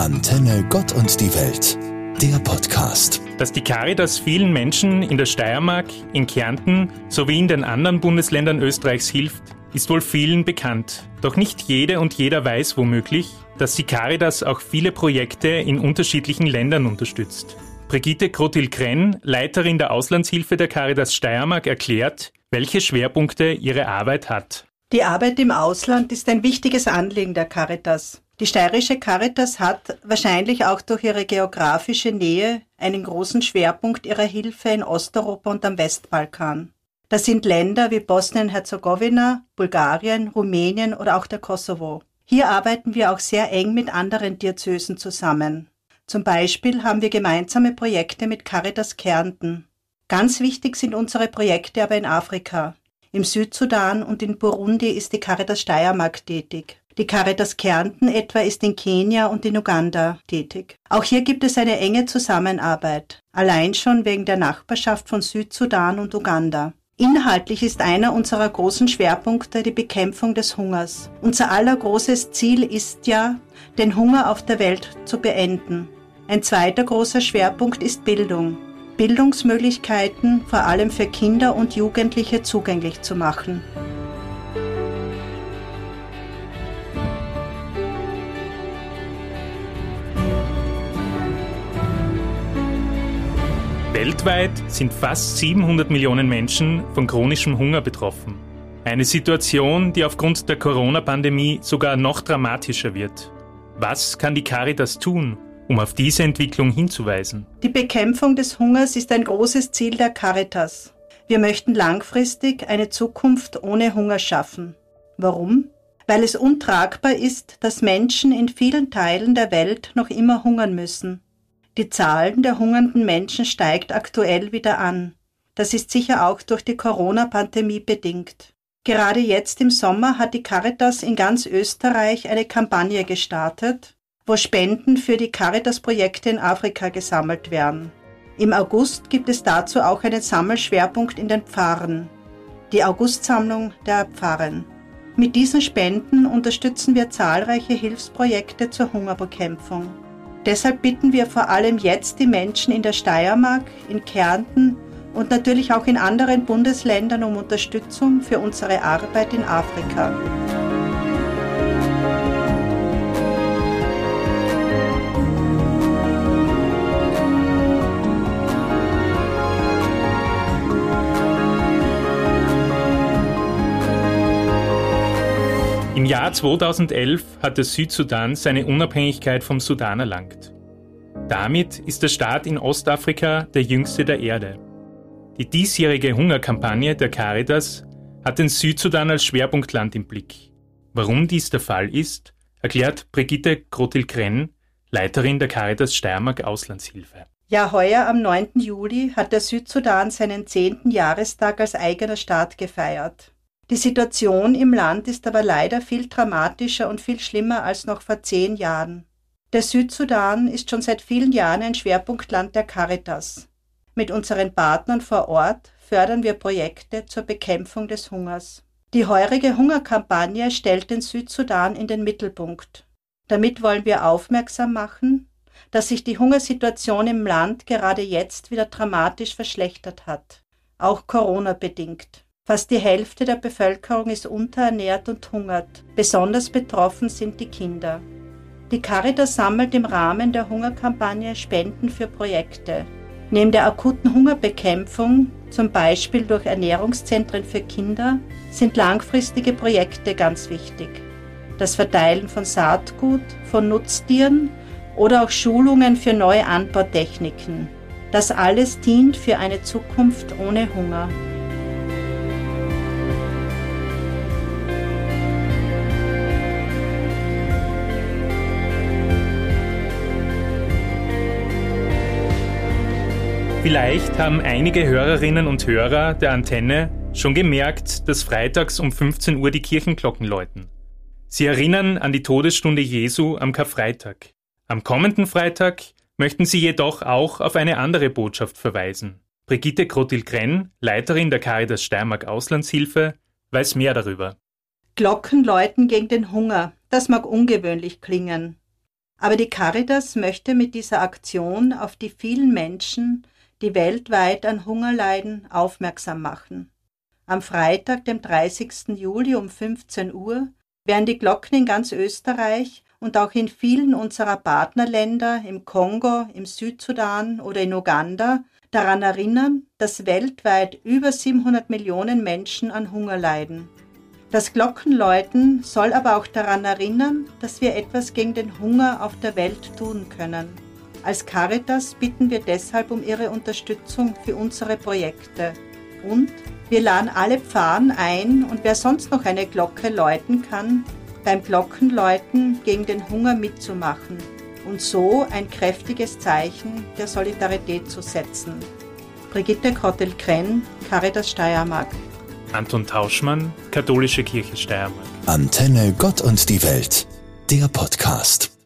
Antenne Gott und die Welt, der Podcast. Dass die Caritas vielen Menschen in der Steiermark, in Kärnten sowie in den anderen Bundesländern Österreichs hilft, ist wohl vielen bekannt. Doch nicht jede und jeder weiß womöglich, dass die Caritas auch viele Projekte in unterschiedlichen Ländern unterstützt. Brigitte Krotil-Krenn, Leiterin der Auslandshilfe der Caritas Steiermark, erklärt, welche Schwerpunkte ihre Arbeit hat. Die Arbeit im Ausland ist ein wichtiges Anliegen der Caritas. Die steirische Caritas hat wahrscheinlich auch durch ihre geografische Nähe einen großen Schwerpunkt ihrer Hilfe in Osteuropa und am Westbalkan. Das sind Länder wie Bosnien-Herzegowina, Bulgarien, Rumänien oder auch der Kosovo. Hier arbeiten wir auch sehr eng mit anderen Diözesen zusammen. Zum Beispiel haben wir gemeinsame Projekte mit Caritas Kärnten. Ganz wichtig sind unsere Projekte aber in Afrika. Im Südsudan und in Burundi ist die Caritas Steiermark tätig. Die Caritas Kärnten etwa ist in Kenia und in Uganda tätig. Auch hier gibt es eine enge Zusammenarbeit, allein schon wegen der Nachbarschaft von Südsudan und Uganda. Inhaltlich ist einer unserer großen Schwerpunkte die Bekämpfung des Hungers. Unser aller großes Ziel ist ja, den Hunger auf der Welt zu beenden. Ein zweiter großer Schwerpunkt ist Bildung. Bildungsmöglichkeiten vor allem für Kinder und Jugendliche zugänglich zu machen. Weltweit sind fast 700 Millionen Menschen von chronischem Hunger betroffen. Eine Situation, die aufgrund der Corona-Pandemie sogar noch dramatischer wird. Was kann die Caritas tun, um auf diese Entwicklung hinzuweisen? Die Bekämpfung des Hungers ist ein großes Ziel der Caritas. Wir möchten langfristig eine Zukunft ohne Hunger schaffen. Warum? Weil es untragbar ist, dass Menschen in vielen Teilen der Welt noch immer hungern müssen. Die Zahlen der hungernden Menschen steigt aktuell wieder an. Das ist sicher auch durch die Corona-Pandemie bedingt. Gerade jetzt im Sommer hat die Caritas in ganz Österreich eine Kampagne gestartet, wo Spenden für die Caritas-Projekte in Afrika gesammelt werden. Im August gibt es dazu auch einen Sammelschwerpunkt in den Pfarren, die Augustsammlung der Pfarren. Mit diesen Spenden unterstützen wir zahlreiche Hilfsprojekte zur Hungerbekämpfung. Deshalb bitten wir vor allem jetzt die Menschen in der Steiermark, in Kärnten und natürlich auch in anderen Bundesländern um Unterstützung für unsere Arbeit in Afrika. Jahr 2011 hat der Südsudan seine Unabhängigkeit vom Sudan erlangt. Damit ist der Staat in Ostafrika der jüngste der Erde. Die diesjährige Hungerkampagne der Caritas hat den Südsudan als Schwerpunktland im Blick. Warum dies der Fall ist, erklärt Brigitte Krotil-Krenn, Leiterin der Caritas Steiermark Auslandshilfe. Ja, heuer am 9. Juli hat der Südsudan seinen 10. Jahrestag als eigener Staat gefeiert. Die Situation im Land ist aber leider viel dramatischer und viel schlimmer als noch vor zehn Jahren. Der Südsudan ist schon seit vielen Jahren ein Schwerpunktland der Caritas. Mit unseren Partnern vor Ort fördern wir Projekte zur Bekämpfung des Hungers. Die heurige Hungerkampagne stellt den Südsudan in den Mittelpunkt. Damit wollen wir aufmerksam machen, dass sich die Hungersituation im Land gerade jetzt wieder dramatisch verschlechtert hat, auch Corona bedingt. Fast die Hälfte der Bevölkerung ist unterernährt und hungert. Besonders betroffen sind die Kinder. Die Caritas sammelt im Rahmen der Hungerkampagne Spenden für Projekte. Neben der akuten Hungerbekämpfung, zum Beispiel durch Ernährungszentren für Kinder, sind langfristige Projekte ganz wichtig. Das Verteilen von Saatgut, von Nutztieren oder auch Schulungen für neue Anbautechniken. Das alles dient für eine Zukunft ohne Hunger. Vielleicht haben einige Hörerinnen und Hörer der Antenne schon gemerkt, dass freitags um 15 Uhr die Kirchenglocken läuten. Sie erinnern an die Todesstunde Jesu am Karfreitag. Am kommenden Freitag möchten Sie jedoch auch auf eine andere Botschaft verweisen. Brigitte Krotil-Krenn, Leiterin der Caritas Steiermark Auslandshilfe, weiß mehr darüber. Glocken läuten gegen den Hunger. Das mag ungewöhnlich klingen. Aber die Caritas möchte mit dieser Aktion auf die vielen Menschen, die weltweit an Hunger leiden, aufmerksam machen. Am Freitag, dem 30. Juli um 15 Uhr, werden die Glocken in ganz Österreich und auch in vielen unserer Partnerländer im Kongo, im Südsudan oder in Uganda daran erinnern, dass weltweit über 700 Millionen Menschen an Hunger leiden. Das Glockenläuten soll aber auch daran erinnern, dass wir etwas gegen den Hunger auf der Welt tun können. Als Caritas bitten wir deshalb um Ihre Unterstützung für unsere Projekte. Und wir laden alle Pfarren ein und wer sonst noch eine Glocke läuten kann, beim Glockenläuten gegen den Hunger mitzumachen und so ein kräftiges Zeichen der Solidarität zu setzen. Brigitte Krottel-Krenn, Caritas Steiermark. Anton Tauschmann, Katholische Kirche Steiermark. Antenne Gott und die Welt, der Podcast.